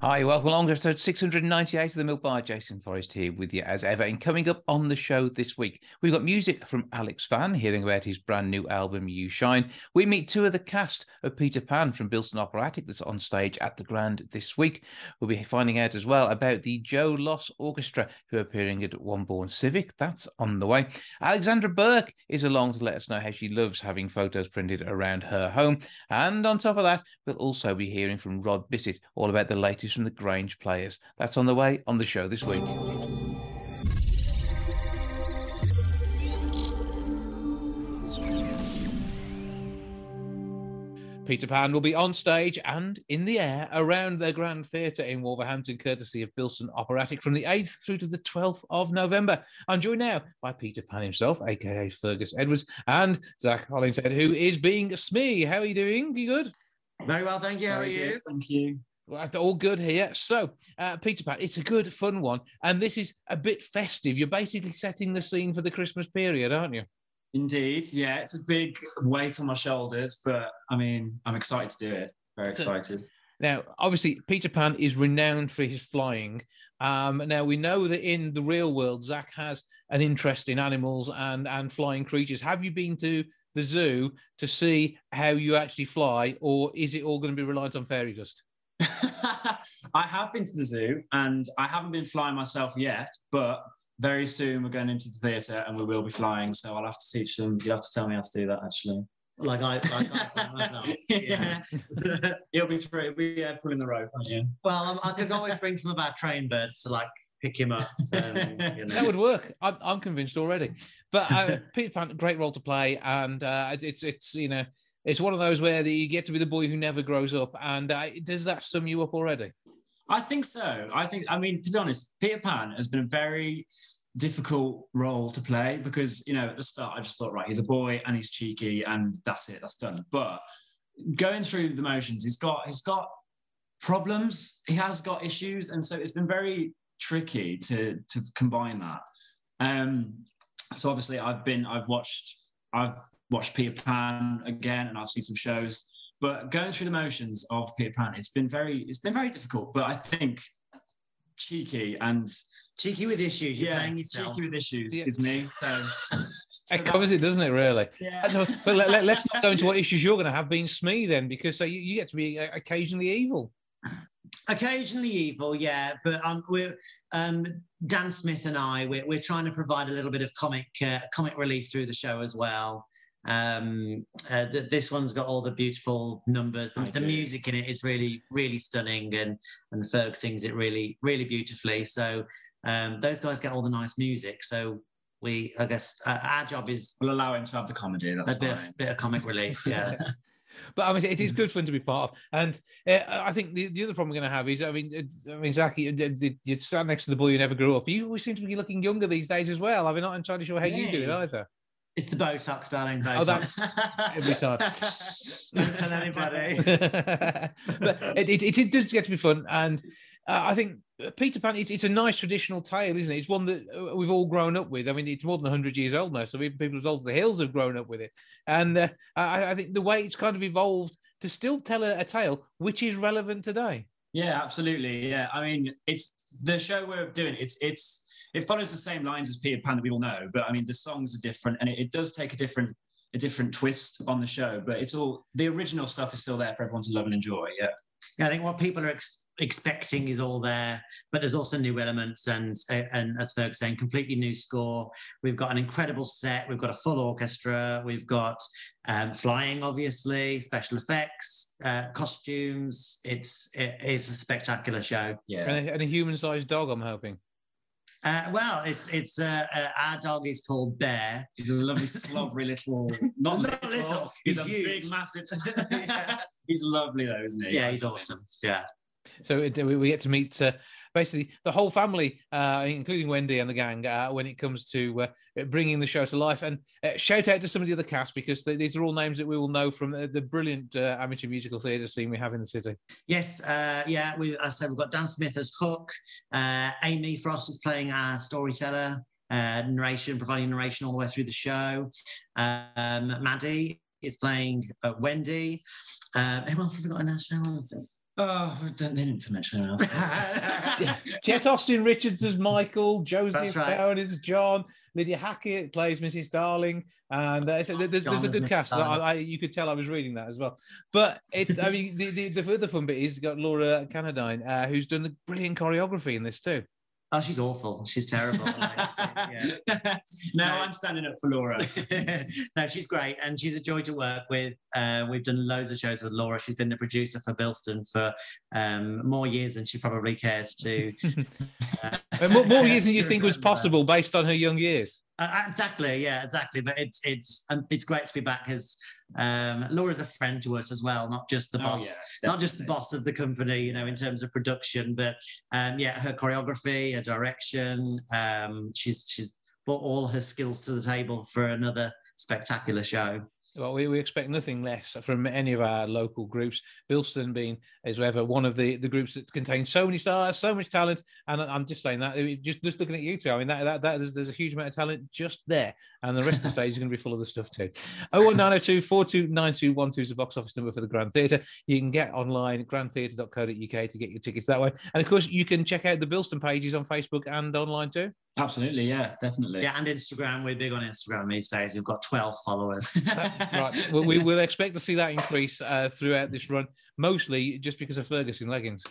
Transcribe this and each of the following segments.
Hi, welcome along to episode 698 of the Milk Bar. Jason Forrest here with you as ever. And coming up on the show this week, we've got music from Alex Vann, hearing about his brand new album, You Shine. We meet two of the cast of Peter Pan from Bilston Operatic that's on stage at the Grand this week. We'll be finding out as well about the Joe Loss Orchestra, who are appearing at Wombourne Civic. That's on the way. Alexandra Burke is along to let us know how she loves having photos printed around her home. And on top of that, we'll also be hearing from Rod Bissett all about the latest from the Grange players. That's on the way on the show this week. Peter Pan will be on stage and in the air around the Grand Theatre in Wolverhampton, courtesy of Bilston Operatic from the 8th through to the 12th of November. I'm joined now by Peter Pan himself, aka Fergus Edwards, and Zach Hollingshead, who is being Smee. How are you doing? You good? Very well, thank you. How are Very you? good, Thank you. All good here. So, uh, Peter Pan, it's a good, fun one. And this is a bit festive. You're basically setting the scene for the Christmas period, aren't you? Indeed. Yeah, it's a big weight on my shoulders, but I mean, I'm excited to do it. Very So- excited. Now, obviously, Peter Pan is renowned for his flying. Um, now, we know that in the real world, Zach has an interest in animals and, and flying creatures. Have you been to the zoo to see how you actually fly, or is it all going to be reliant on fairy dust? I have been to the zoo and I haven't been flying myself yet, but very soon we're going into the theatre and we will be flying. So I'll have to teach them. You'll have to tell me how to do that, actually. Like I, like I. Yeah. yeah. It'll be through. It'll be uh, pulling the rope, aren't you? Well, um, I could always bring some of our train birds to like pick him up. And, you know. That would work. I'm, I'm convinced already. But uh, Peter Pan, great role to play, and uh, it's- it's it's you know it's one of those where you get to be the boy who never grows up. And uh, does that sum you up already? I think so. I think, I mean, to be honest, Peter Pan has been a very difficult role to play because, you know, at the start, I just thought, right, he's a boy and he's cheeky and that's it, that's done. But going through the motions, he's got, he's got problems, he has got issues. And so it's been very tricky to, to combine that. Um, so obviously I've been, I've watched, I've watched Peter Pan again and I've seen some shows but going through the motions of Peter Pan, it's been very, it's been very difficult. But I think cheeky and cheeky with issues. You're yeah, playing cheeky with issues Yeah. is me. So, so It covers it, doesn't it? Really. Yeah. So, but let, let, us not go into what issues you're going to have being Smee then, because uh, you, you get to be uh, occasionally evil. Occasionally evil, yeah. But um, we're um, Dan Smith and I. We're, we're trying to provide a little bit of comic uh, comic relief through the show as well. Um, uh, th- this one's got all the beautiful numbers. The, the music in it is really, really stunning, and and Ferg sings it really, really beautifully. So um, those guys get all the nice music. So we, I guess, uh, our job is we'll allow him to have the comedy. That's a bit, of, bit of comic relief. Yeah. But I mean, it is good fun to be part of. And uh, I think the, the other problem we're going to have is, I mean, it's- I mean, Zach, you, you you stand next to the boy who never grew up. You always seem to be looking younger these days as well. I'm not entirely sure how you do it either. It's the Botox, darling. Oh, Botox. Every time. Don't tell anybody. but it, it, it does get to be fun. And uh, I think Peter Pan, it's, it's a nice traditional tale, isn't it? It's one that uh, we've all grown up with. I mean, it's more than 100 years old now. So even people as old as the hills have grown up with it. And uh, I, I think the way it's kind of evolved to still tell a, a tale which is relevant today. Yeah, absolutely. Yeah, I mean, it's the show we're doing. It's it's it follows the same lines as Peter Pan that we all know, but I mean, the songs are different, and it, it does take a different a different twist on the show. But it's all the original stuff is still there for everyone to love and enjoy. Yeah. Yeah, I think what people are ex- expecting is all there, but there's also new elements and and as Ferg saying, completely new score. We've got an incredible set. We've got a full orchestra. We've got um, flying, obviously, special effects, uh, costumes. It's it is a spectacular show. Yeah. And a, and a human-sized dog, I'm hoping. Uh, well, it's it's uh, uh, our dog is called Bear. He's a lovely, slobbery little, not Not little, little, He's, he's a huge. big, massive. Yeah. he's lovely though, isn't he? Yeah, he's awesome. Yeah. So it, we get to meet uh, basically the whole family, uh, including Wendy and the gang, uh, when it comes to uh, bringing the show to life. And uh, shout out to some of the other cast because they, these are all names that we will know from uh, the brilliant amateur musical theatre scene we have in the city. Yes, yeah. We, I said, we've got Dan Smith as Hook. Amy Frost is playing our storyteller, narration, providing narration all the way through the show. Um, Maddie is playing Wendy. Uh, who else have we got in our show? Oh, I don't need to mention anyone else. Jet Austin Richards as Michael, Joseph That's right. Bowen as John, Lydia Hackett plays Mrs. Darling, and uh, so there- there's, there's a good cast. I, I, you could tell I was reading that as well. But it's, I mean, the, the, the further fun bit is you've got Laura Canadine, uh, who's done the brilliant choreography in this too. Oh, she's awful. She's terrible. yeah. now No. I'm standing up for Laura. no, she's great, and she's a joy to work with. Uh, we've done loads of shows with Laura. She's been the producer for Bilston for um, more years than she probably cares to. Uh, And more, more years than you to think was possible based on her young years. Uh, exactly, yeah, exactly. But it's it's um, it's great to be back because um, Laura's a friend to us as well, not just the Oh, boss, yeah, not just the boss of the company, you know, in terms of production, but um, yeah, her choreography, her direction. Um, she's she's brought all her skills to the table for another spectacular show. Well, we, we expect nothing less from any of our local groups. Bilston being, as ever, one of the, the groups that contains so many stars, so much talent. And I'm just saying that, just just looking at you two, I mean, that, that, that there's, there's a huge amount of talent just there. And the rest of the stage is going to be full of the stuff too. 01902 429212 is the box office number for the Grand Theatre. You can get online at grandtheatre.co.uk to get your tickets that way. And of course, you can check out the Bilston pages on Facebook and online too. Absolutely, yeah, definitely. Yeah, and Instagram. We're big on Instagram these days. We've got 12 followers. right. Well, we will expect to see that increase uh, throughout this run, mostly just because of Ferguson leggings.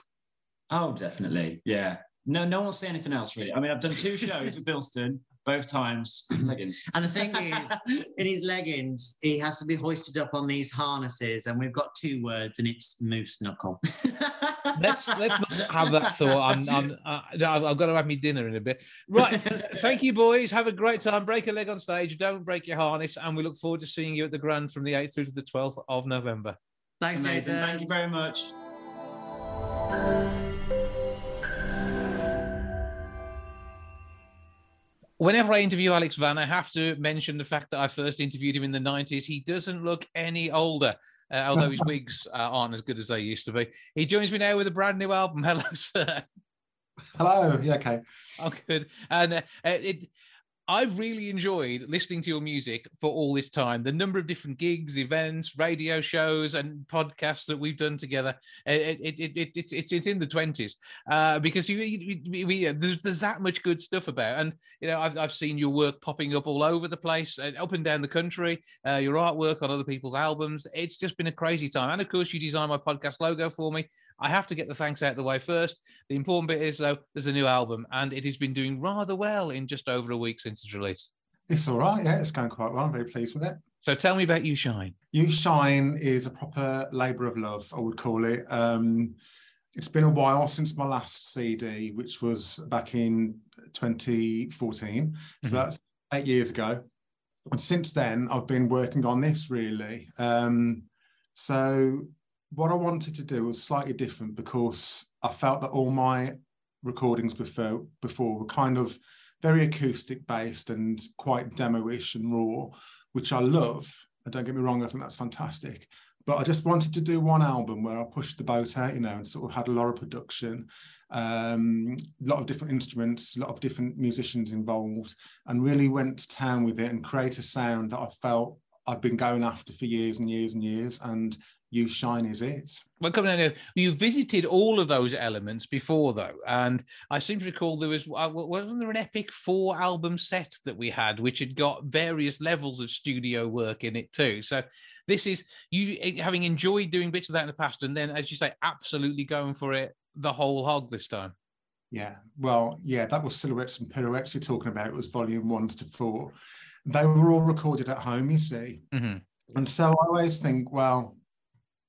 Oh, definitely. Yeah. No, no one will say anything else really. I mean, I've done two shows with Bilston, both times leggings. And the thing is, in his leggings, he has to be hoisted up on these harnesses, and we've got two words, and it's moose knuckle. Let's let's not have that thought. I'm, I'm uh, I've I've got to have me dinner in a bit. Right. Thank you, boys. Have a great time. Break a leg on stage. Don't break your harness, and we look forward to seeing you at the Grand from the 8th through to the 12th of November. Thanks, Amazing. Jason. Thank you very much. Whenever I interview Alex Vann, I have to mention the fact that I first interviewed him in the 90s. He doesn't look any older, uh, although his wigs uh, aren't as good as they used to be. He joins me now with a brand new album. Hello, sir. Hello. Yeah, okay. Oh, good. And uh, it, I've really enjoyed listening to your music for all this time. The number of different gigs, events, radio shows, and podcasts that we've done together. It, it, it, it, it's, it's it's in the twenties uh, because you, we, we, there's there's that much good stuff about. And you know, I've I've seen your work popping up all over the place, uh, up and down the country. Uh, your artwork on other people's albums. It's just been a crazy time. And of course, you designed my podcast logo for me. I have to get the thanks out of the way first. The important bit is though, there's a new album, and it has been doing rather well in just over a week since its release. It's all right. Yeah, it's going quite well. I'm very pleased with it. So tell me about You Shine. You Shine is a proper labour of love, I would call it. Um, it's been a while since my last CD, which was back in 2014. So Mhm. that's eight years ago. And since then, I've been working on this really. Um, so what I wanted to do was slightly different because I felt that all my recordings before before were kind of very acoustic based and quite demo-ish and raw, which I love. And don't get me wrong, I think that's fantastic. But I just wanted to do one album where I pushed the boat out, you know, and sort of had a lot of production, um, a lot of different instruments, a lot of different musicians involved, and really went to town with it and create a sound that I felt I'd been going after for years and years and years. And You Shine is it. Well, coming here, you visited all of those elements before, though, and I seem to recall there was uh, wasn't there an epic four album set that we had, which had got various levels of studio work in it too. So this is you eh, having enjoyed doing bits of that in the past, and then, as you say, absolutely going for it the whole hog this time. Yeah, well, yeah, that was silhouettes and pirouettes you're talking about. It was volume ones to four. They were all recorded at home, you see. Mhm. And so I always think, well,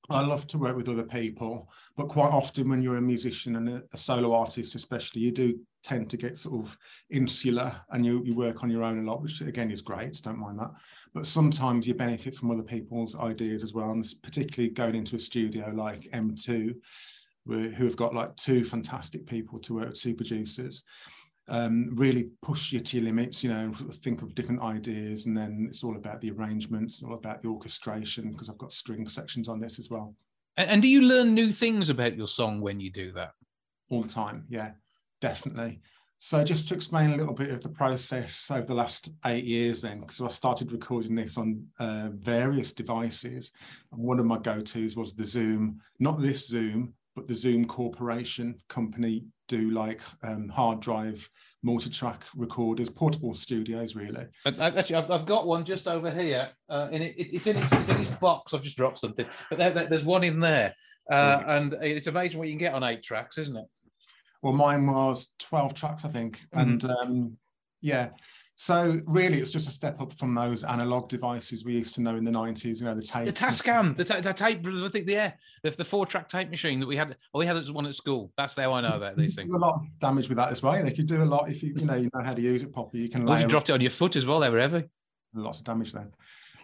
I love to work with other people, but quite often when you're a musician and a, a solo artist, especially, you do tend to get sort of insular and you, you work on your own a lot, which again is great, don't mind that. But sometimes you benefit from other people's ideas as well, and particularly going into a studio like M2 who have got like two fantastic people to work with, two producers. Um, really push you to your limits, you know, think of different ideas. And then it's all about the arrangements, all about the orchestration, because I've got string sections on this as well. And, and do you learn new things about your song when you do that? All the time, yeah, definitely. So just to explain a little bit of the process over the last eight years then, because I started recording this on uh, various devices. And one of my go-tos was the Zoom, not this Zoom, but the Zoom Corporation company do like um, hard drive multi-track recorders, portable studios, really. Actually, I've, I've got one just over here, uh, and it, it's in its, it's in its box. I've just dropped something, but there, there, there's one in there, uh, and it's amazing what you can get on eight tracks, isn't it? well, mine was 12 tracks, I think. Mm-hmm. And um, yeah, so really, it's just a step up from those analog devices we used to know in the 90s. You know, the tape, the Tascam, the, the tape, I think, yeah, the, the four-track tape machine that we had. Oh, we had one at school. That's how I know about these things. a lot of damage with that as well. They could do a lot if you, you know, you know how to use it properly. You can. Well, you dropped it on your foot as well. They were heavy. Lots of damage there.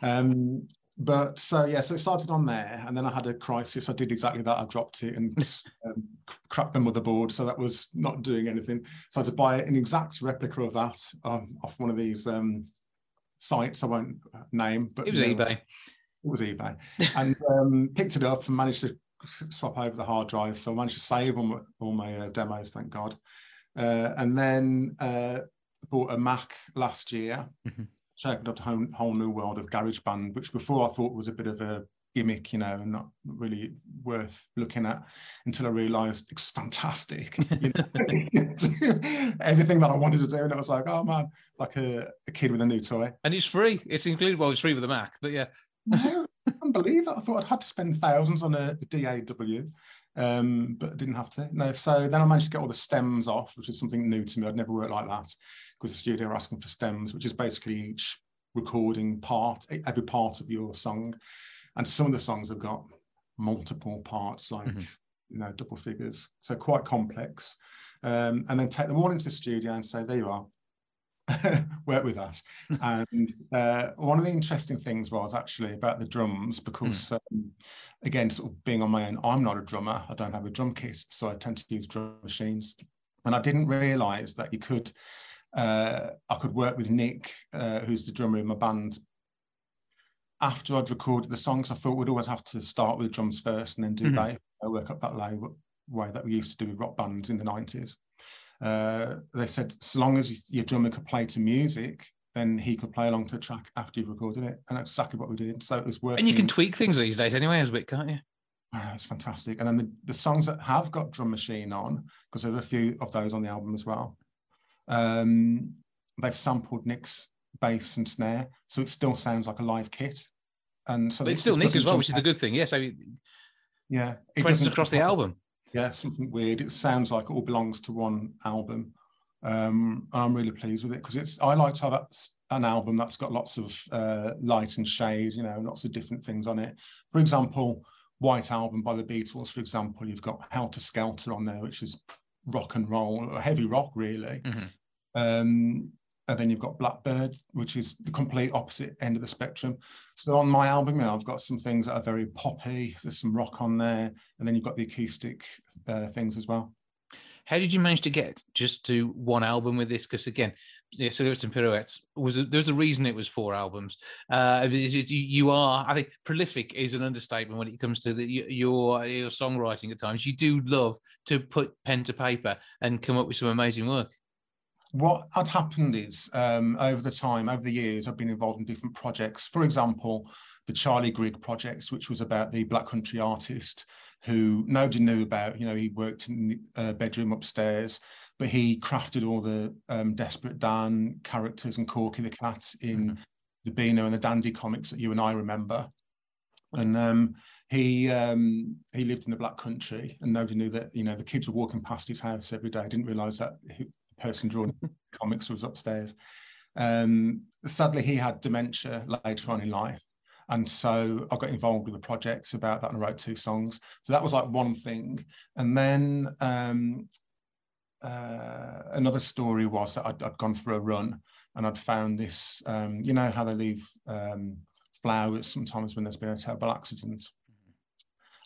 Um, but so yeah, so it started on there, and then I had a crisis. I did exactly that. I dropped it and um, cracked the motherboard, so that was not doing anything. So I had to buy an exact replica of that um, off one of these um, sites. I won't name, but it was eBay. It was eBay, and um, picked it up and managed to swap over the hard drive. So I managed to save all my, all my uh, demos, thank God. Uh, and then uh, bought a Mac last year. Mm-hmm opened up a whole, whole new world of GarageBand, which before I thought was a bit of a gimmick, you know, and not really worth looking at until I realized it's fantastic. You know? Everything that I wanted to do. And it was like, oh man, like a, a, kid with a new toy. And it's free. It's included, well, it's free with the Mac, but yeah. I can't believe it. I thought I'd had to spend thousands on a, a DAW. Um, but didn't have to. No, so then I managed to get all the stems off, which is something new to me. I'd never worked like that because the studio are asking for stems, which is basically each recording part, every part of your song. And some of the songs have got multiple parts, like mm-hmm. you know, double figures. So quite complex. Um, and then take them all into the studio and say, there you are. work with that. and uh, one of the interesting things was actually about the drums because, mm. um, again, sort of being on my own, I'm not a drummer. I don't have a drum kit, so I tend to use drum machines. And I didn't realize that you could uh, I could work with Nick, uh, who's the drummer in my band. After I'd recorded the songs, I thought we'd always have to start with drums first and then do mm-hmm. I work up that way, way that we used to do with rock bands in the 90s. Uh, they said, so long as your drummer could play to music, then he could play along to the track after you've recorded it. And that's exactly what we did. So it was working. And you can tweak things these days anyway, as bit, can't you? Oh, it's fantastic. And then the, the songs that have got drum machine on, because there are a few of those on the album as well, um, they've sampled Nick's bass and snare, so it still sounds like a live kit. And so but it's still Nick as well, which is the good thing. Yes, yeah, so yeah, it doesn't across the album. Yeah, something weird. It sounds like it all belongs to one album. Um, I'm really pleased with it because it's. I like to have a, an album that's got lots of uh, light and shade, you know, lots of different things on it. For example, White Album by the Beatles. For example, you've got Helter Skelter on there, which is rock and roll, heavy rock, really. Mm-hmm. Um, and then you've got Blackbird, which is the complete opposite end of the spectrum. So on my album I've got some things that are very poppy. There's some rock on there, and then you've got the acoustic uh, things as well. How did you manage to get just to one album with this? Because again, yeah, Silhouettes and Pirouettes was a, there's a reason it was four albums. Uh, you are, I think, prolific is an understatement when it comes to the, your your songwriting. At times, you do love to put pen to paper and come up with some amazing work what had happened is um, over the time, over the years, I've been involved in different projects. For example, the Charlie Grigg projects, which was about the Black Country artist who nobody knew about. You know, he worked in the uh, bedroom upstairs, but he crafted all the um, Desperate Dan characters and Korky the Cat in mm-hmm. the Beano and the Dandy comics that you and I remember. And um, he um, he lived in the Black Country, and nobody knew that. You know, the kids were walking past his house every day. I didn't realise that person drawing comics was upstairs. Um, sadly, he had dementia later on in life. And so I got involved with the projects about that and I wrote two songs. So that was like one thing. And then um, uh, another story was that I'd, I'd, gone for a run and I'd found this, um, you know, how they leave um, flowers sometimes when there's been a terrible accident.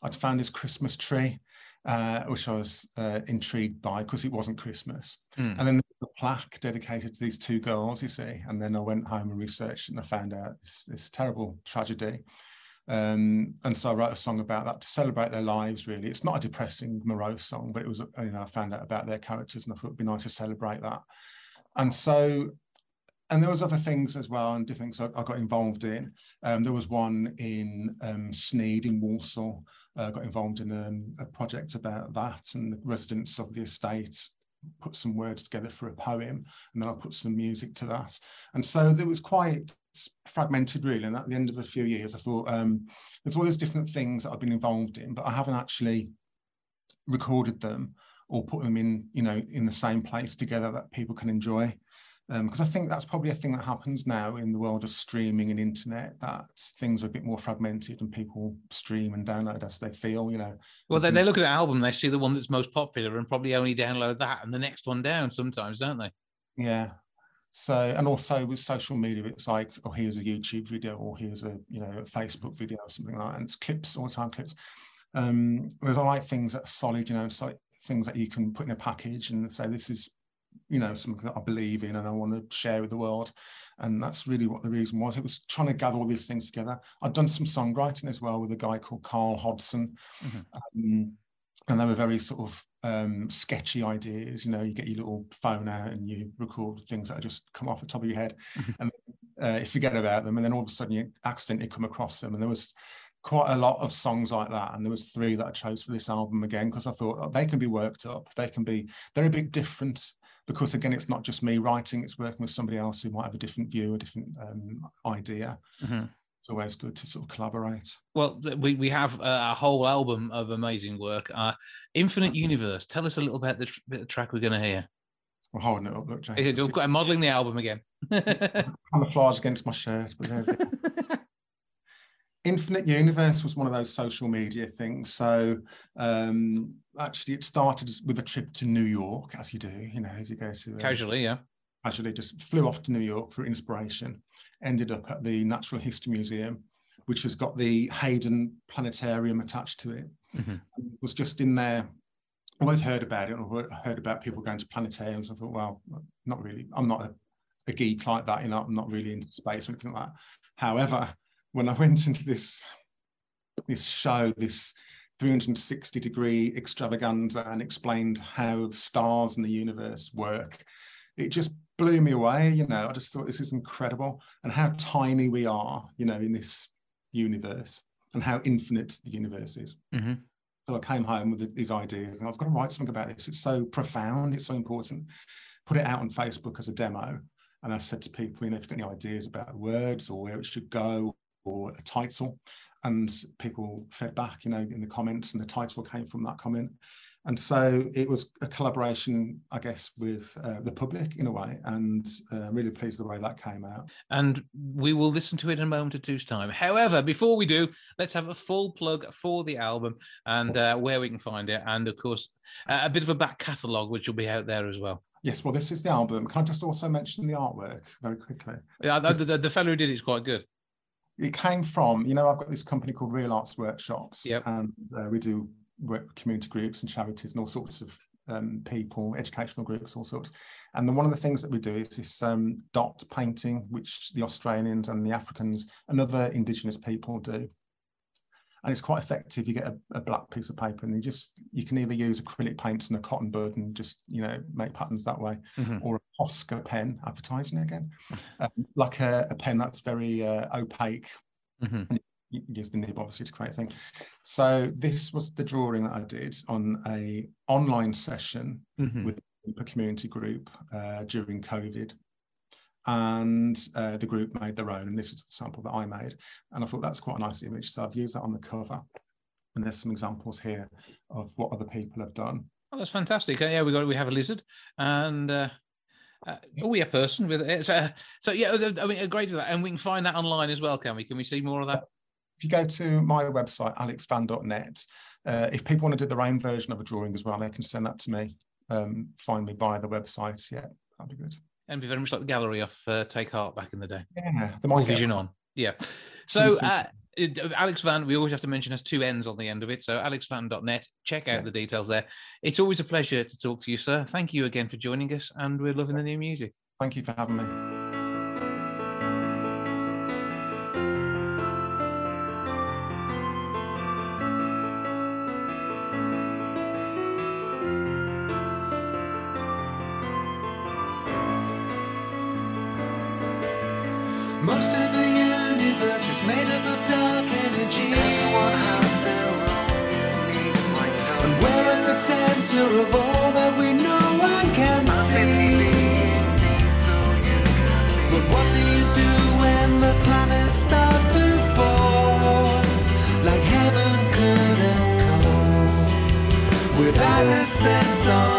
I'd found this Christmas tree uh, which I was uh, intrigued by because it wasn't Christmas. Mm. And then a plaque dedicated to these two girls, you see. And then I went home and researched and I found out this, this terrible tragedy. Um, and so I wrote a song about that to celebrate their lives. Really, it's not a depressing, morose song, but it was. You know, I found out about their characters, and I thought it'd be nice to celebrate that. And so, and there was other things as well, and different things I, I got involved in. Um, there was one in um, Sneyd in Walsall. Uh, got involved in um, a project about that, and the residents of the estate put some words together for a poem, and then I put some music to that. And so there was quite fragmented really and at the end of a few years i thought um, there's all these different things that i've been involved in but i haven't actually recorded them or put them in you know in the same place together that people can enjoy because um, I think that's probably a thing that happens now in the world of streaming and internet. That things are a bit more fragmented and people stream and download as they feel. You know. Well, they, they look at an album, they see the one that's most popular, and probably only download that and the next one down. Sometimes, don't they? Yeah, so, and also with social media, it's like, oh, here's a YouTube video, or here's a you know a Facebook video, or something like that. And it's clips, all time clips. Um, whereas I like things that are solid, you know, so things that you can put in a package and say this is, you know, something that I believe in and I want to share with the world. And that's really what the reason was. It was trying to gather all these things together. I've done some songwriting as well with a guy called Carl Hodson. Mm-hmm. Um, and they were very sort of um, sketchy ideas. You know, you get your little phone out and you record things that just come off the top of your head, mm-hmm. and uh, you forget about them, and then all of a sudden you accidentally come across them. And there was quite a lot of songs like that, and there was three that I chose for this album again because I thought oh, they can be worked up. They can be they're a bit different because again, it's not just me writing; it's working with somebody else who might have a different view, a different um, idea. Mm-hmm it's always good to sort of collaborate. Well, we, we have a, whole album of amazing work. Uh, Infinite Universe. Tell us a little bit the, tr- bit of track we're going to hear. I'm holding it up. Look, James. Is it? Got modelling the album again. Camouflage against my shirt, but there's it. Infinite Universe was one of those social media things. So um, actually, it started with a trip to New York, as you do, you know, as you go to uh, casually, yeah. Casually, just flew off to New York for inspiration ended up at the Natural History Museum, which has got the Hayden Planetarium attached to it. Mm-hmm. Was just in there. I always heard about it. I heard about people going to planetariums. I thought, well, not really. I'm not a, a geek like that. You know, I'm not really into space or anything like that. However, when I went into this this show, this 360 degree extravaganza, and explained how the stars and the universe work, it just blew me away. You know, I just thought this is incredible and how tiny we are, you know, in this universe and how infinite the universe is. Mm-hmm. So I came home with these ideas and I've got to write something about this. It's so profound, it's so important. Put it out on Facebook as a demo. And I said to people, you know, if you've got any ideas about words or where it should go or a title, and people fed back, you know, in the comments, and the title came from that comment and so it was a collaboration, I guess, with uh, the public in a way, and uh, really pleased the way that came out. And we will listen to it in a moment or two's time. However, before we do, let's have a full plug for the album and uh, where we can find it, and of course, a bit of a back catalogue, which will be out there as well. Yes, well, this is the album. Can I just also mention the artwork very quickly? Yeah, the, the, the fellow who did it is quite good it came from you know i've got this company called real arts workshops yep. and uh, we do work with community groups and charities and all sorts of um, people, educational groups, all sorts. And then one of the things that we do is this um, dot painting, which the Australians and the Africans and other Indigenous people do. And it's quite effective. You get a, a, black piece of paper, and you just you can either use acrylic paints and a cotton bud and just you know make patterns that way, mm-hmm. or a Posca pen, advertising again, um, like a, a, pen that's very uh, opaque. Mm-hmm use the nib obviously to create a thing. So this was the drawing that I did on a online session mm-hmm. with a community group uh, during COVID. And uh, the group made their own, and this is the sample that I made. And I thought that's quite a nice image. So I've used that on the cover. And there's some examples here of what other people have done. Oh, that's fantastic. Uh, yeah, we got we have a lizard and uh, uh, we a person with it. So, so yeah, I mean, great with that, and we can find that online as well. Can we? Can we see more of that? if you go to my website, alexvann.net, uh, if people want to do their own version of a drawing as well, they can send that to me. Um, find me via the website. Yeah, that'd be good. And be very much like the gallery off uh, Take Hart back in the day. Yeah, the All Vision on. Yeah. So, uh, uh, Uh, Alex Vann, we always have to mention has two N's on the end of it. So alexvann.net, check out the details there. It's always a pleasure to talk to you, sir. Thank you again for joining us, and we're loving the new music. Thank you for having me. Center of all that we know and can see. But what do you do when the planets start to fall? Like heaven couldn't come without a sense of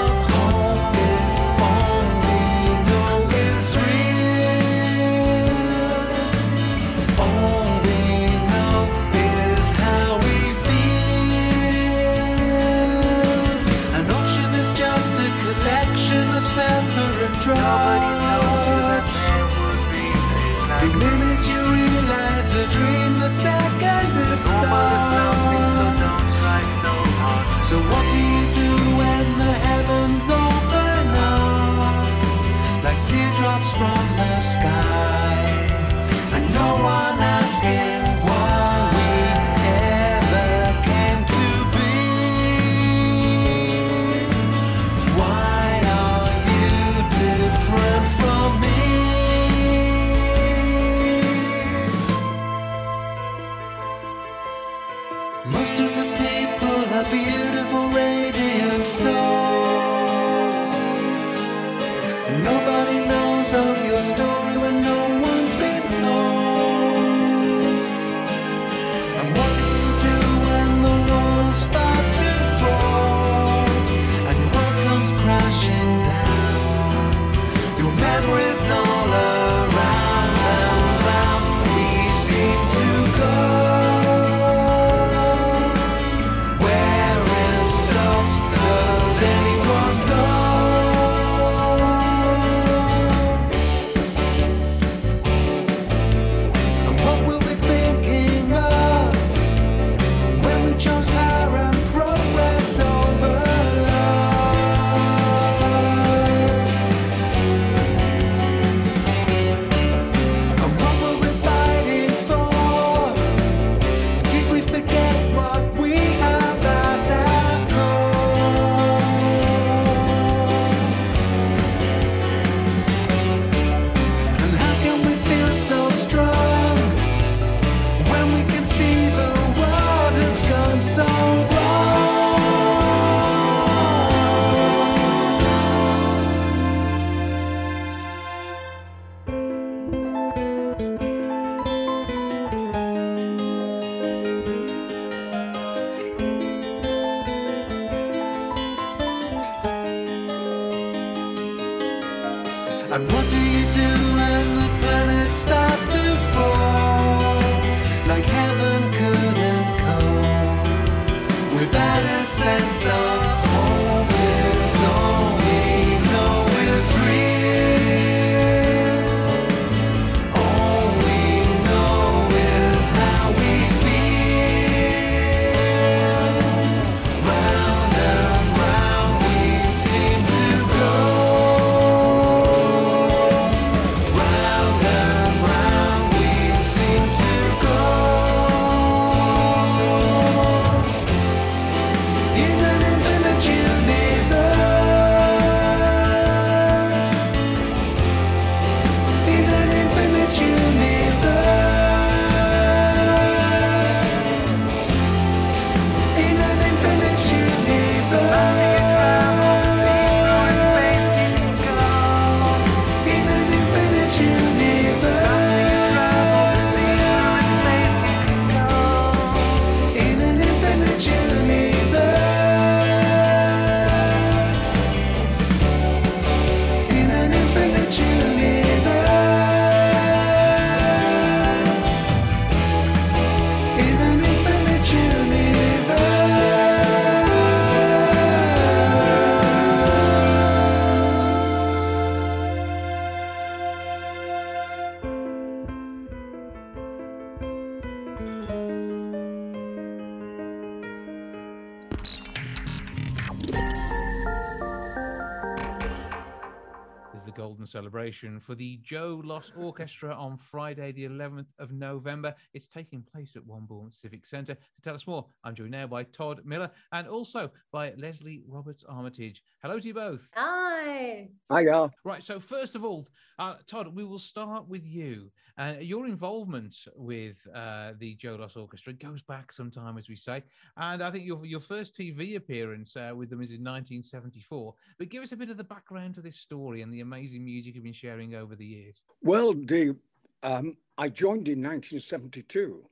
Celebration for the Joe Loss Orchestra on Friday, the 11th of November. It's taking place at Wombourne Civic Centre. To tell us more, I'm joined now by Todd Miller and also by Leslie Roberts Armitage. Hello to you both. Hi. Hiya. Right, so first of all, uh, Todd, we will start with you. Uh, your involvement with uh, the Joe Loss Orchestra goes back some time, as we say, and I think your your first TV appearance uh, with them is in 1974. But give us a bit of the background to this story and the amazing music you've been sharing over the years. Well, the um, I joined in 1972,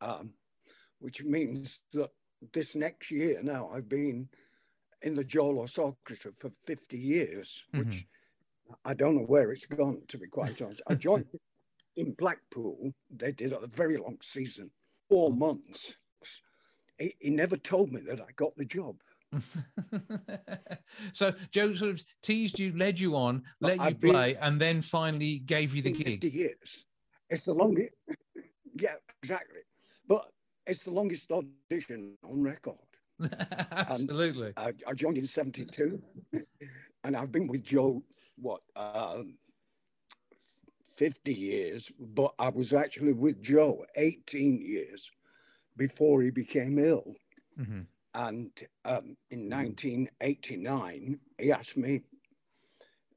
um, which means that this next year now I've been in the Joe Loss Orchestra for 50 years, which mm-hmm. I don't know where it's gone, to be quite honest. I joined in Blackpool. They did a very long season, four months. He, he never told me that I got the job. so Joe sort of teased you, led you on, let you play, and then finally gave you the in 50 gig. years. It's the longest, yeah, exactly. But it's the longest audition on record. Absolutely. I, I joined in 72 and I've been with Joe, what, um, 50 years, but I was actually with Joe 18 years before he became ill. Mhm. And um, in 1989, he asked me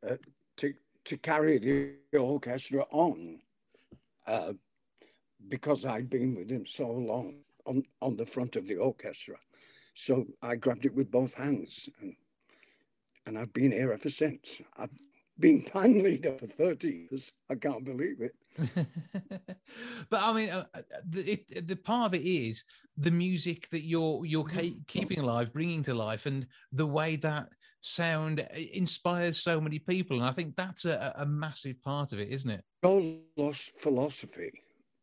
uh, to, to carry the orchestra on uh, because I'd been with him so long on, on the front of the orchestra. So I grabbed it with both hands and, and I've been here ever since. I've been band leader for 30 years. I can't believe it. but I mean, uh, uh, the, it, the part of it is the music that you're you're ke- keeping alive, bringing to life, and the way that sound uh, inspires so many people. And I think that's a, a massive part of it, isn't it? Joe Loss philosophy.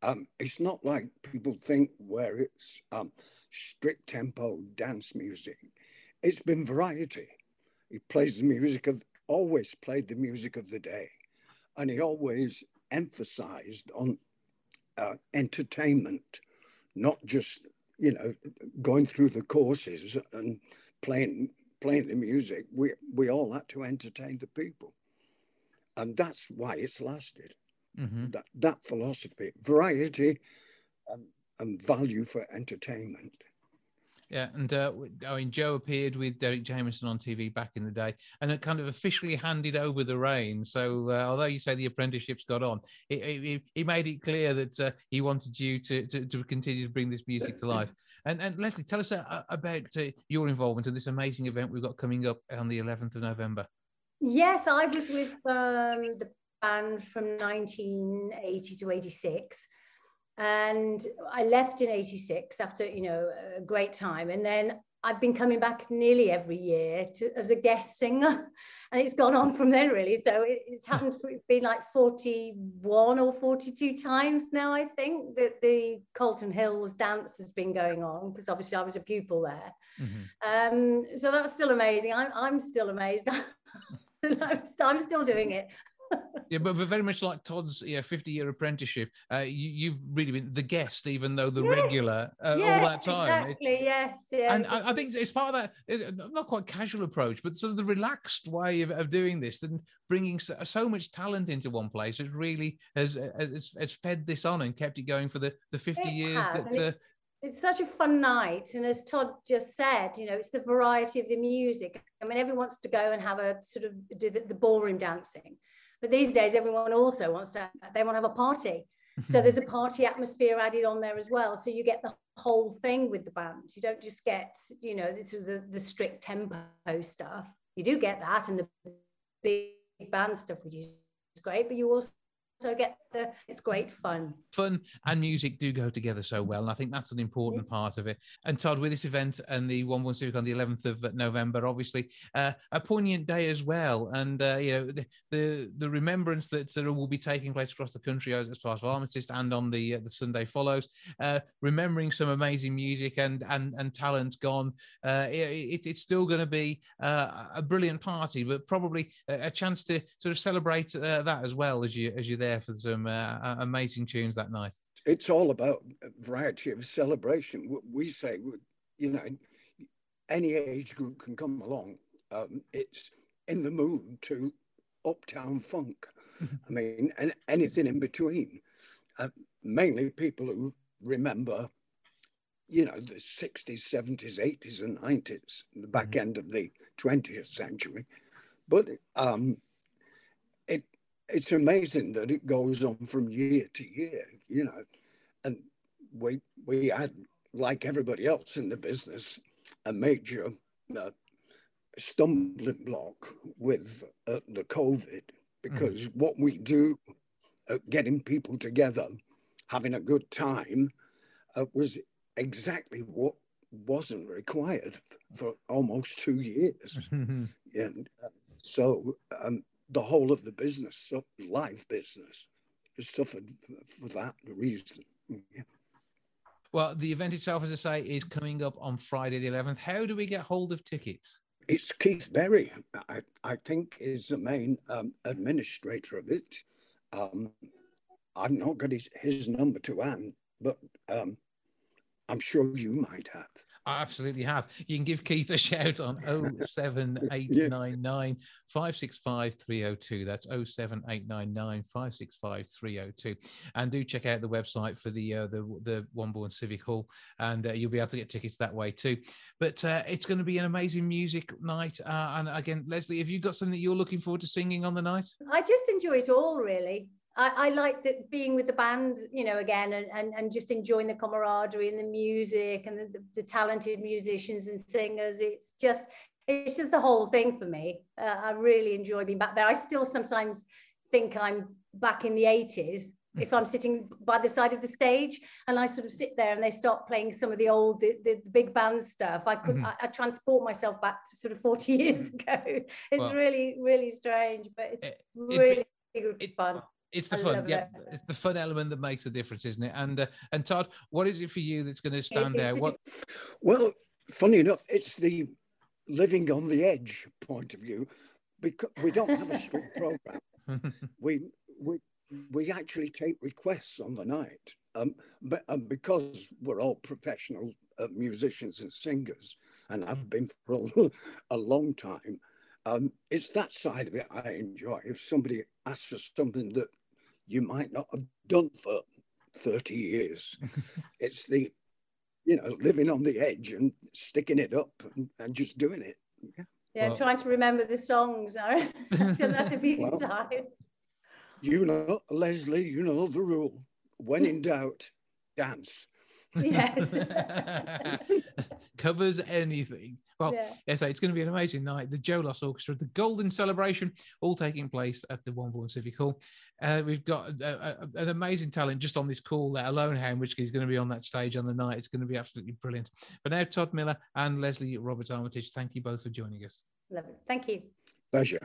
Um, it's not like people think where it's um, strict tempo dance music. It's been variety. He plays the music of, always played the music of the day. And he always emphasized on uh, entertainment, not just, you know, going through the courses and playing playing the music. We, we all had to entertain the people. And that's why it's lasted Mhm. that, that philosophy, variety and, and value for entertainment. Yeah, and uh, w- I mean, Joe appeared with Derek Jameson on TV back in the day, and it kind of officially handed over the reins. So, uh, although you say the apprenticeship's got on, he, he, he made it clear that uh, he wanted you to, to to continue to bring this music to life. And and Leslie, tell us uh, about uh, your involvement in this amazing event we've got coming up on the 11th of November. Yes, I was with um, the band from 1980 to 86. And I left in 86 after, you know, a great time. And then I've been coming back nearly every year to, as a guest singer. And it's gone on from then, really. So it, it's happened, for, it's been like 41 or 42 times now, I think, that the Colton Hills dance has been going on, because obviously I was a pupil there. Mhm. Um, so that's still amazing. I'm, I'm still amazed. I'm still doing it. Yeah, but, but very much like Todd's yeah, 50 year apprenticeship, uh, you, you've really been the guest, even though the Yes, regular uh, all that time. It- Exactly. Yes. And I, I think it's part of that, not quite casual approach but sort of the relaxed way of, of doing this and bringing so, so much talent into one place it really has, has has fed this on and kept it going for the the 50 It years has, that uh, it's, it's such a fun night. And as Todd just said, you know, it's the variety of the music. I mean, everyone wants to go and have a sort of do the, the ballroom dancing. But these days, everyone also wants to, they want to have a party. So mm-hmm. there's a party atmosphere added on there as well. So you get the whole thing with the band. You don't just get, you know, this is the, the strict tempo stuff. You do get that and the big band stuff, which is great, but you also get the, it's great fun. fun and music do go together so well and i think that's an important part of it. And todd with this event and the Wombourne civic on the 11th of november obviously uh, a poignant day as well. And uh, you know the, the the remembrance that sort of will be taking place across the country as, as far as armistice and on the uh, the sunday follows uh, remembering some amazing music and and and talent gone uh, it, it's still going to be uh, a brilliant party but probably a, a chance to sort of celebrate uh, that as well as you as you're there for some uh, amazing tunes that night It's all about variety of celebration. We say, you know, any age group can come along. Um, it's in the mood to uptown funk. I mean, and anything in between. Uh, mainly people who remember, you know, the 60s, 70s, 80s, and 90s, the back Mm-hmm. end of the 20th century. But um, it's amazing that it goes on from year to year, you know. And we we had, like everybody else in the business, a major uh, stumbling block with uh, the COVID because what we do, uh, getting people together, having a good time, uh, was exactly what wasn't required for almost two years. And uh, so um, the whole of the business, live business, has suffered for that reason. Yeah. Well, the event itself, as I say, is coming up on Friday the 11th. How do we get hold of tickets? It's Keith Berry, I, I think, is the main um, administrator of it. Um, I've not got his, his number to hand, but um, I'm sure you might have. I absolutely have. You can give Keith a shout on 07899 565 302. That's 07899 565 302. And do check out the website for the uh, the the Wombourne Civic Hall, and uh, you'll be able to get tickets that way too. But uh, it's going to be an amazing music night. Uh, and again, Leslie, have you got something that you're looking forward to singing on the night? I just enjoy it all, really. I, I like that being with the band, you know, again, and, and, and just enjoying the camaraderie and the music and the, the, the talented musicians and singers. It's just, it's just the whole thing for me. Uh, I really enjoy being back there. I still sometimes think I'm back in the 80s if I'm sitting by the side of the stage and I sort of sit there and they start playing some of the old, the, the big band stuff, I could, Mhm. I, I transport myself back sort of 40 years ago. It's Well, really, really strange, but it's it- really good it- fun. It's the I fun, yeah. it. It's the fun element that makes the difference, isn't it? And uh, and Todd, what is it for you that's going to stand out? is. What Well, funny enough, it's the living on the edge point of view because we don't have a strict program. We we we actually take requests on the night, um, but um, because we're all professional uh, musicians and singers, and I've been for a, a long time. Um, it's that side of it I enjoy. If somebody asks for something that you might not have done for 30 years, it's the you know, living on the edge and sticking it up and, and just doing it. Yeah. Yeah, Well- trying to remember the songs. I- I've done that a few Well. times. You know, Leslie, you know the rule. When in doubt, dance. Yes. covers anything. Well, Yeah. yes, it's going to be an amazing night. The Joe Loss Orchestra, the Golden Celebration, all taking place at the Wombourne Civic Hall. Uh, we've got a, a- an amazing talent just on this call, let alone Ham, which is going to be on that stage on the night. It's going to be absolutely brilliant. But now, Todd Miller and Leslie Robert Armitage, thank you both for joining us. Love it. Thank you. Pleasure.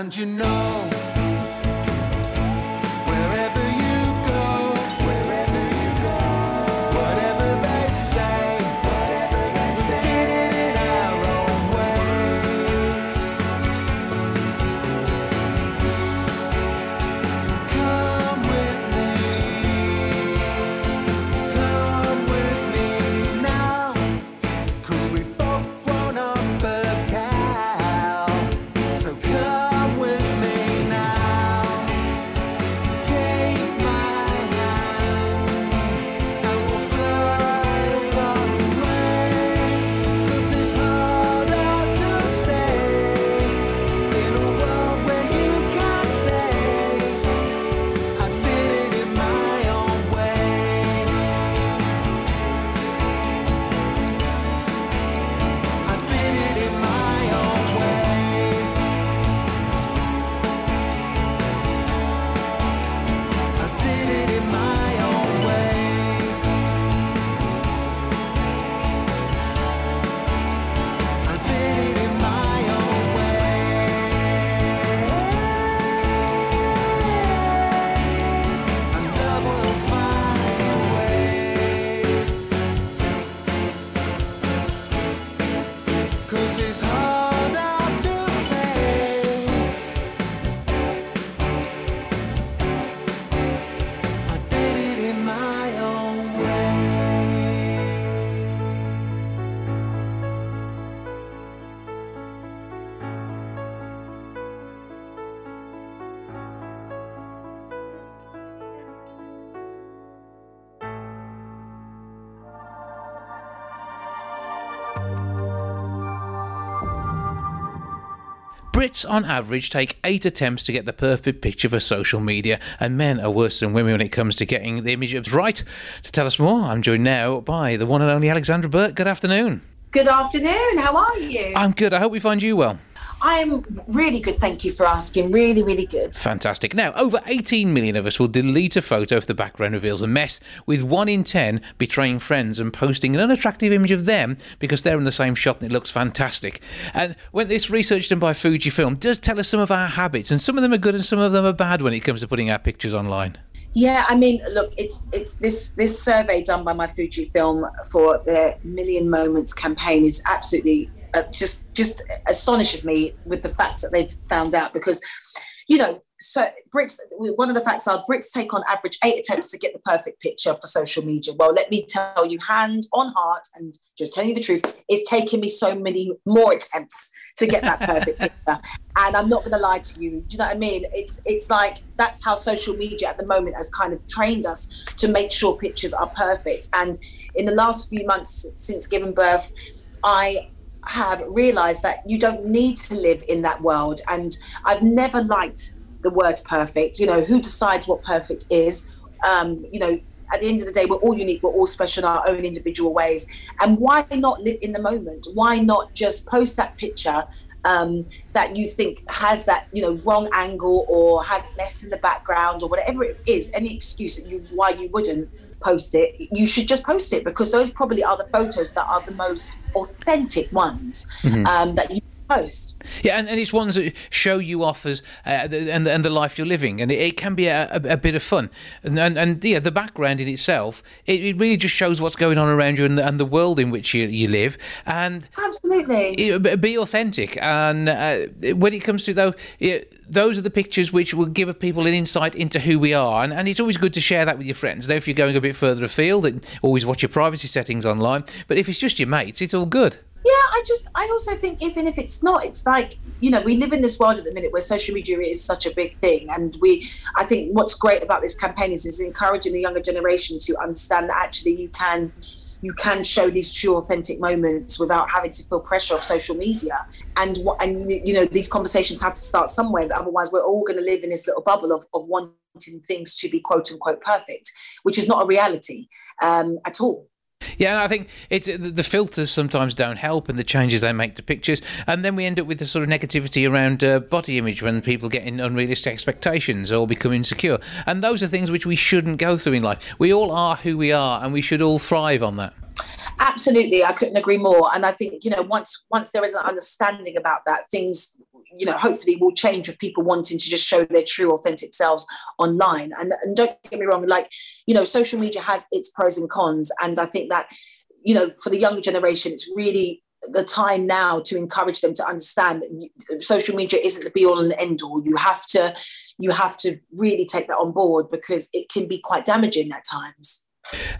And you know, Brits, on average, take eight attempts to get the perfect picture for social media, and men are worse than women when it comes to getting the images right. To tell us more, I'm joined now by the one and only Alexandra Burke. Good afternoon. Good afternoon. How are you? I'm good. I hope we find you well. I'm really good. Thank you for asking. Really, really good. Fantastic. Now, over 18 million of us will delete a photo if the background reveals a mess, with one in 10 betraying friends and posting an unattractive image of them because they're in the same shot and it looks fantastic. And when this research done by Fujifilm does tell us some of our habits, and some of them are good and some of them are bad when it comes to putting our pictures online. Yeah, I mean, look, it's it's this this survey done by my Fujifilm for the Million Moments campaign is absolutely uh, just just astonishes me with the facts that they've found out because, you know, so Brits. One of the facts are Brits take on average eight attempts to get the perfect picture for social media. Well, let me tell you, hand on heart, and just telling you the truth, it's taken me so many more attempts to get that perfect picture. And I'm not going to lie to you. Do you know what I mean? It's it's like that's how social media at the moment has kind of trained us to make sure pictures are perfect. And in the last few months since giving birth, I have realized that you don't need to live in that world. And I've never liked the word perfect. You know, who decides what perfect is? Um, you know, at the end of the day, we're all unique, we're all special in our own individual ways. And why not live in the moment? Why not just post that picture um, that you think has that, you know, wrong angle or has mess in the background or whatever it is, any excuse that you why you wouldn't post it, you should just post it because those probably are the photos that are the most authentic ones um, that you post. Yeah, and, and it's ones that show you off as uh, the, and and the life you're living, and it, it can be a, a, a bit of fun. And, and and yeah, the background in itself, it, it really just shows what's going on around you and the, and the world in which you, you live. And Absolutely. it, be authentic. And uh, when it comes to though, those are the pictures which will give people an insight into who we are. And, and it's always good to share that with your friends. Though if you're going a bit further afield, and always watch your privacy settings online. But if it's just your mates, it's all good. Yeah, I just I also think even if it's not, it's like you know we live in this world at the minute where social media is such a big thing, and we I think what's great about this campaign is is encouraging the younger generation to understand that actually you can you can show these true authentic moments without having to feel pressure of social media. And what and you know these conversations have to start somewhere otherwise we're all going to live in this little bubble of, of wanting things to be quote unquote perfect which is not a reality um, at all Yeah, and I think it's the the filters sometimes don't help, and the changes they make to pictures, and then we end up with the sort of negativity around uh, body image when people get in unrealistic expectations or become insecure, and those are things which we shouldn't go through in life. We all are who we are, and we should all thrive on that. Absolutely i couldn't agree more and i think you know once once there is an understanding about that things you know, hopefully will change with people wanting to just show their true, authentic selves online. And, and don't get me wrong, like, you know, social media has its pros and cons. And I think that, you know, for the younger generation, it's really the time now to encourage them to understand that social media isn't the be all and end all. You have to, you have to really take that on board because it can be quite damaging at times.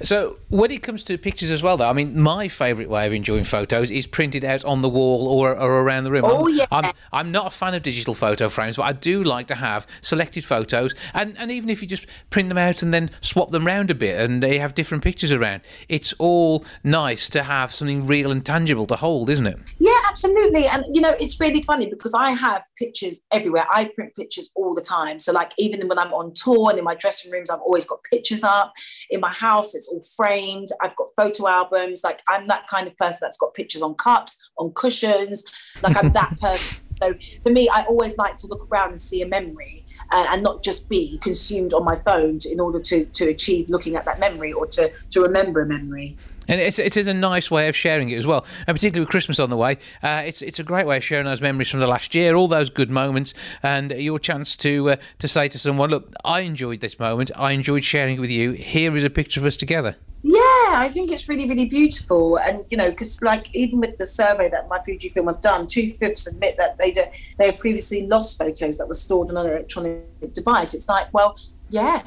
So, when it comes to pictures as well, though, I mean, my favourite way of enjoying photos is printed out on the wall or, or around the room. Oh, I'm, yeah. I'm, I'm not a fan of digital photo frames, but I do like to have selected photos. And, and even if you just print them out and then swap them around a bit and they have different pictures around, it's all nice to have something real and tangible to hold, isn't it? Yeah, absolutely. And you know, it's really funny because I have pictures everywhere. I print pictures all the time. So, like, even when I'm on tour and in my dressing rooms, I've always got pictures up. In my house, it's all framed. I've got photo albums. Like, I'm that kind of person that's got pictures on cups, on cushions. Like, I'm that person. So, for me, I always like to look around and see a memory. Uh, and not just be consumed on my phone in order to to achieve looking at that memory or to to remember a memory. And it's, it is a nice way of sharing it as well, and particularly with Christmas on the way. Uh, it's it's a great way of sharing those memories from the last year, all those good moments, and your chance to uh, to say to someone, "Look, I enjoyed this moment. I enjoyed sharing it with you. Here is a picture of us together." Yeah, I think it's really, really beautiful. And, you know, because like even with the survey that my Fujifilm have done, two fifths admit that they, do, they have previously lost photos that were stored on an electronic device. It's like, well, yeah,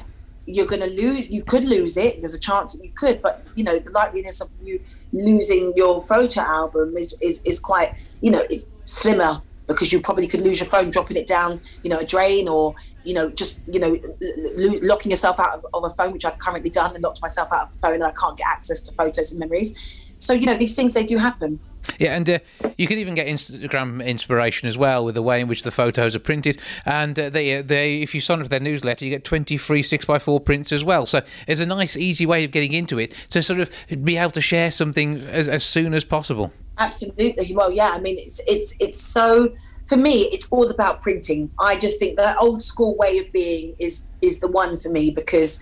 you're going to lose, you could lose it. There's a chance that you could, but, you know, the likeliness of you losing your photo album is, is, is quite, you know, it's slimmer because you probably could lose your phone dropping it down, you know, a drain or, you know, just, you know, locking yourself out of, of a phone, which I've currently done and locked myself out of a phone and I can't get access to photos and memories. So, you know, these things, they do happen. Yeah, and uh, you can even get Instagram inspiration as well with the way in which the photos are printed. And uh, they, they, if you sign up to their newsletter, you get 20 free 6x4 prints as well. So it's a nice, easy way of getting into it to sort of be able to share something as, as soon as possible. Absolutely. Well, yeah. I mean, it's it's it's so for me. It's all about printing. I just think that old school way of being is is the one for me because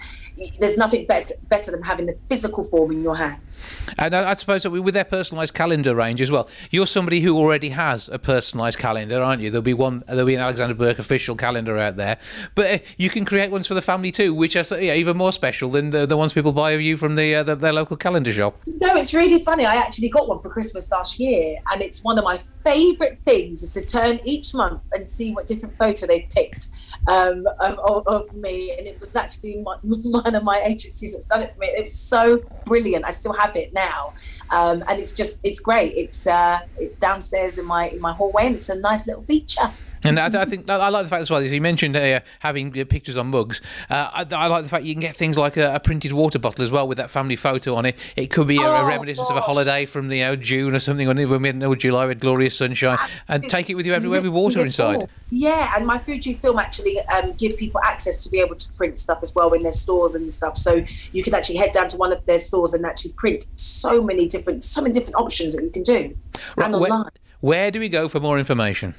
there's nothing better better than having the physical form in your hands. And I, I suppose with their personalised calendar range as well, you're somebody who already has a personalised calendar, aren't you? There'll be one, there'll be an Alexandra Burke official calendar out there, but uh, you can create ones for the family too, which are yeah, even more special than the, the ones people buy of you from the, uh, the their local calendar shop. No, it's really funny. I actually got one for Christmas last year, and it's one of my favourite things is to turn each month and see what different photo they picked um, of, of, me, and it was actually my, one of my agencies that's done it for me. It was so brilliant. I still have it now, um, and it's just it's great. It's uh, it's downstairs in my in my hallway, and it's a nice little feature. And I, I, think I like the fact as well. As you mentioned uh, having pictures on mugs. Uh, I, I, like the fact you can get things like a, a, printed water bottle as well with that family photo on it. It could be a, oh, a reminiscence gosh. of a holiday from you know June or something, or when we had July with glorious sunshine, and take it with you everywhere with water inside. Yeah, and my Fujifilm actually um, give people access to be able to print stuff as well in their stores and stuff. So you can actually head down to one of their stores and actually print so many different, so many different options that you can do. Right, and online. Where, where do we go for more information?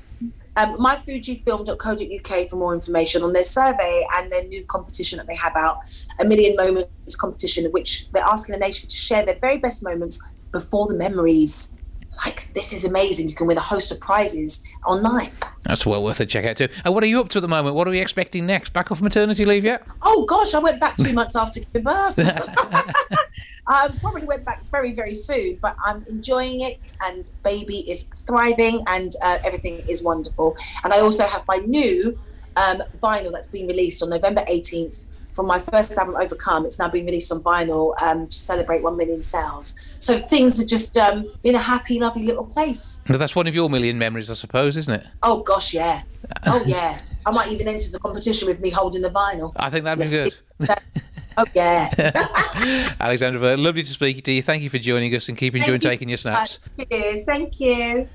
Um, myfujifilm.co.uk for more information on their survey and their new competition that they have out, a Million Moments competition, in which they're asking the nation to share their very best moments before the memories. Like, this is amazing. You can win a host of prizes online. That's well worth a check out too. And what are you up to at the moment? What are we expecting next? Back off maternity leave yet? Oh gosh, I went back two months after giving birth. I probably went back very, very soon, but I'm enjoying it, and baby is thriving, and uh, everything is wonderful. And I also have my new um, vinyl that's been released on November 18th from my first album, Overcome. It's now been released on vinyl um, to celebrate 1 million sales. So things are just um, in a happy, lovely little place. That's one of your million memories, I suppose, isn't it? Oh, gosh, yeah. Oh, yeah. I might even enter the competition with me holding the vinyl. I think that'd be good. Oh yeah. Alexandra, lovely to speak to you. Thank you for joining us and keep enjoying taking your snaps. Cheers. Thank you.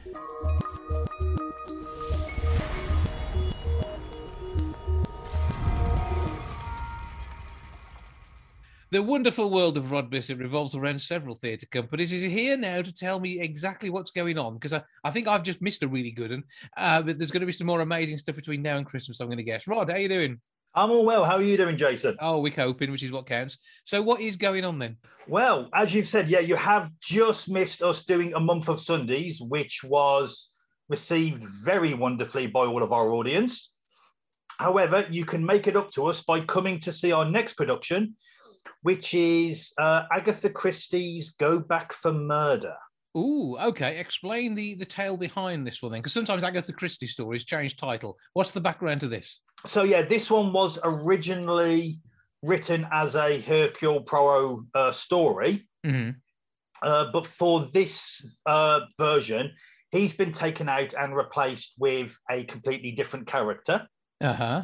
The wonderful world of Rod Bissett revolves around several theatre companies. Is here now to tell me exactly what's going on? Because I, I think I've just missed a really good one. Uh, but there's going to be some more amazing stuff between now and Christmas, I'm going to guess. Rod, how are you doing? I'm all well. How are you doing, Jason? Oh, we're coping, which is what counts. So, what is going on then? Well, as you've said, yeah, you have just missed us doing a month of Sundays, which was received very wonderfully by all of our audience. However, you can make it up to us by coming to see our next production, which is uh, Agatha Christie's Go Back for Murder. Ooh, okay. Explain the the tale behind this one then, because sometimes Agatha Christie stories change title. What's the background to this? So yeah, this one was originally written as a Hercule Poirot uh, story, hmm uh, but for this uh, version, he's been taken out and replaced with a completely different character. Uh huh.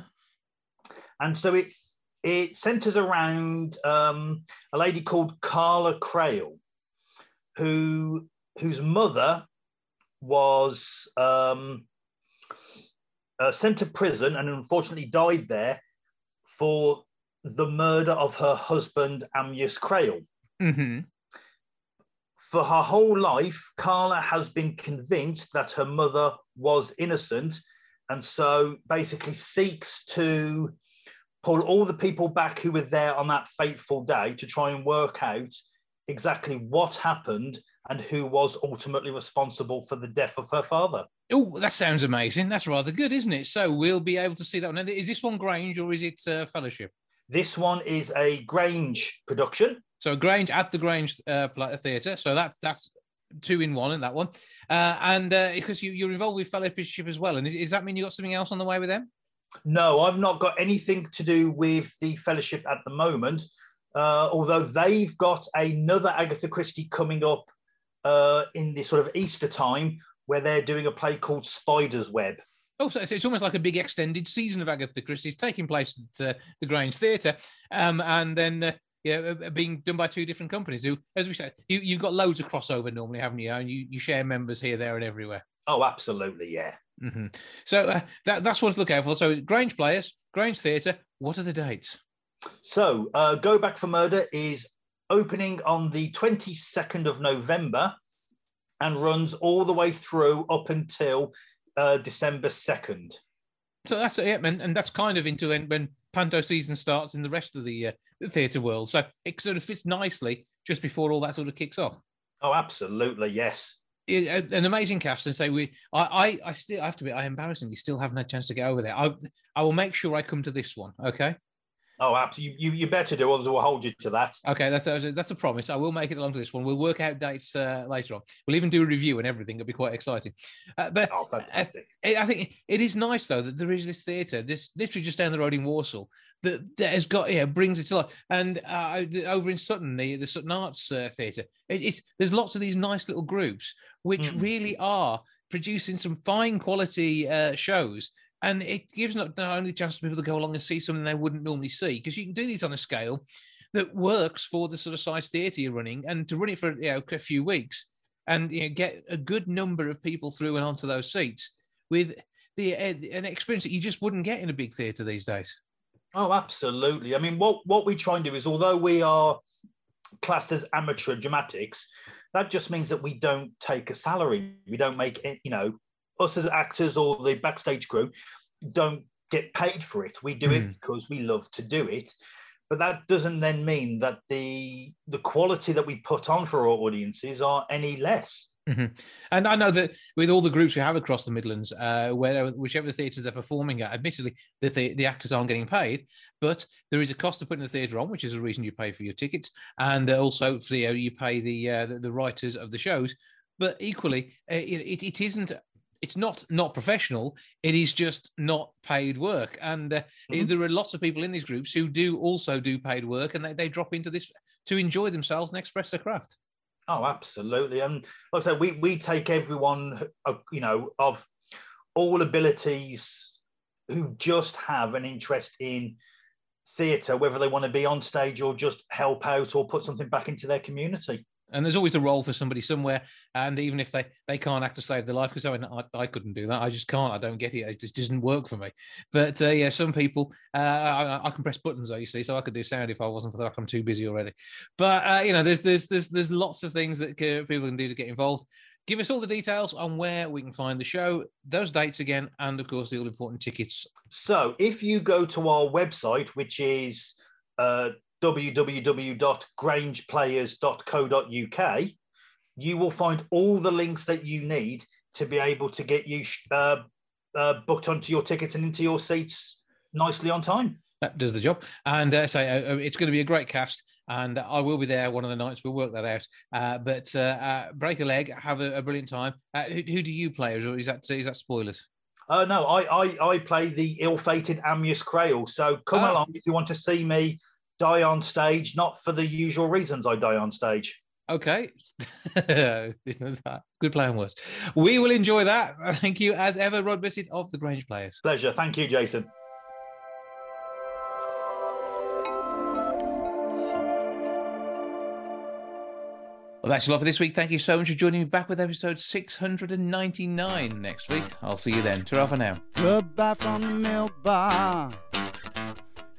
and so it it centers around um, a lady called Carla Crale, who whose mother was um, uh, sent to prison and unfortunately died there for the murder of her husband Amyas Crale. hmm For her whole life, Carla has been convinced that her mother was innocent, and so basically seeks to pull all the people back who were there on that fateful day to try and work out exactly what happened and who was ultimately responsible for the death of her father. Oh, that sounds amazing. That's rather good, isn't it? So we'll be able to see that one. Is this one Grange or is it uh, Fellowship? This one is a Grange production. So Grange at the Grange uh, Theatre. So that's that's two in one in that one. Uh, and uh, because you, you're involved with Fellowship as well. And is, does that mean you got something else on the way with them? No, I've not got anything to do with the fellowship at the moment. Uh, although they've got another Agatha Christie coming up uh, in the sort of Easter time, where they're doing a play called Spider's Web. Oh, so it's, almost like a big extended season of Agatha Christie's taking place at uh, the Grange Theatre, um, and then uh, yeah, uh, being done by two different companies. Who, as we said, you, you've got loads of crossover normally, haven't you? And you, you share members here, there, and everywhere. Oh, absolutely, yeah. Hmm So uh, that, that's what to look out for. So Grange players, Grange Theatre. What are the dates? So, uh, Go Back for Murder is opening on the 22nd of November and runs all the way through up until uh, December 2nd. So that's it, and, and that's kind of into when, when Panto season starts in the rest of the, uh, the theatre world. So it sort of fits nicely just before all that sort of kicks off. Oh, absolutely, yes. An amazing cast, and say we, I, I, I still I have to be, I embarrassingly still haven't had a chance to get over there. I, I will make sure I come to this one. Okay, Oh, absolutely. You, you, you better do, others will hold you to that. okay, that's that's a, promise. I will make it along to this one. We'll work out dates uh, later on. We'll even do a review and everything. It'll be quite exciting. Uh, but Oh, fantastic. I I think it is nice though that there is this theatre, this literally just down the road in Walsall, that, that has got yeah brings it to life. And uh, over in Sutton, the, the Sutton Arts uh, Theatre, it, it's there's lots of these nice little groups which Mm. really are producing some fine quality uh, shows. And it gives not only chance for people to go along and see something they wouldn't normally see, because you can do these on a scale that works for the sort of size theatre you're running, and to run it for you know, a few weeks and you know, get a good number of people through and onto those seats with the uh, an experience that you just wouldn't get in a big theatre these days. Oh, absolutely. I mean, what, what we try and do is, although we are classed as amateur dramatics, that just means that we don't take a salary. We don't make it, you know, us as actors or the backstage crew don't get paid for it. We do it Mm. because we love to do it. But that doesn't then mean that the the quality that we put on for our audiences are any less. Mhm. And I know that with all the groups we have across the Midlands, uh, where whichever theatres they're performing at, admittedly, the, the the actors aren't getting paid, but there is a cost of putting the theatre on, which is the reason you pay for your tickets, and uh, also for, you, know, you pay the, uh, the the writers of the shows. But equally, uh, it, it isn't. It's not not professional. It is just not paid work, and uh, Mhm. there are lots of people in these groups who do also do paid work, and they, they drop into this to enjoy themselves and express their craft. Oh, absolutely. And like I said, we we take everyone, uh, you know, of all abilities who just have an interest in theatre, whether they want to be on stage or just help out or put something back into their community. And there's always a role for somebody somewhere. And even if they they can't act to save their life because I, I, I couldn't do that. I just can't. I don't get it. It just doesn't work for me. But uh, yeah some people uh, I, I can press buttons though you see so i could do sound if i wasn't for that i'm too busy already. But uh, you know there's there's there's there's lots of things that people can do to get involved. Give us all the details on where we can find the show those dates again and of course the all important tickets. So if you go to our website, which is uh, www.grangeplayers.co.uk, you will find all the links that you need to be able to get you uh, uh, booked onto your tickets and into your seats nicely on time. That does the job. And uh, say so, uh, it's going to be a great cast. And I will be there one of the nights. We'll work that out. Uh, but uh, uh, break a leg, have a, a brilliant time. Uh, who, who, do you play? Is that is that spoilers? Uh, no, I, I I play the ill-fated Amyas Crale. So come oh. along if you want to see me die on stage, not for the usual reasons I die on stage. Okay. Good play on words. We will enjoy that. Thank you, as ever, Rod Bissett of the Grange Players. Pleasure. Thank you, Jason. Well, that's a lot for this week. Thank you so much for joining me back with episode 699 next week. I'll see you then. Ta for now. Goodbye from the milk bar.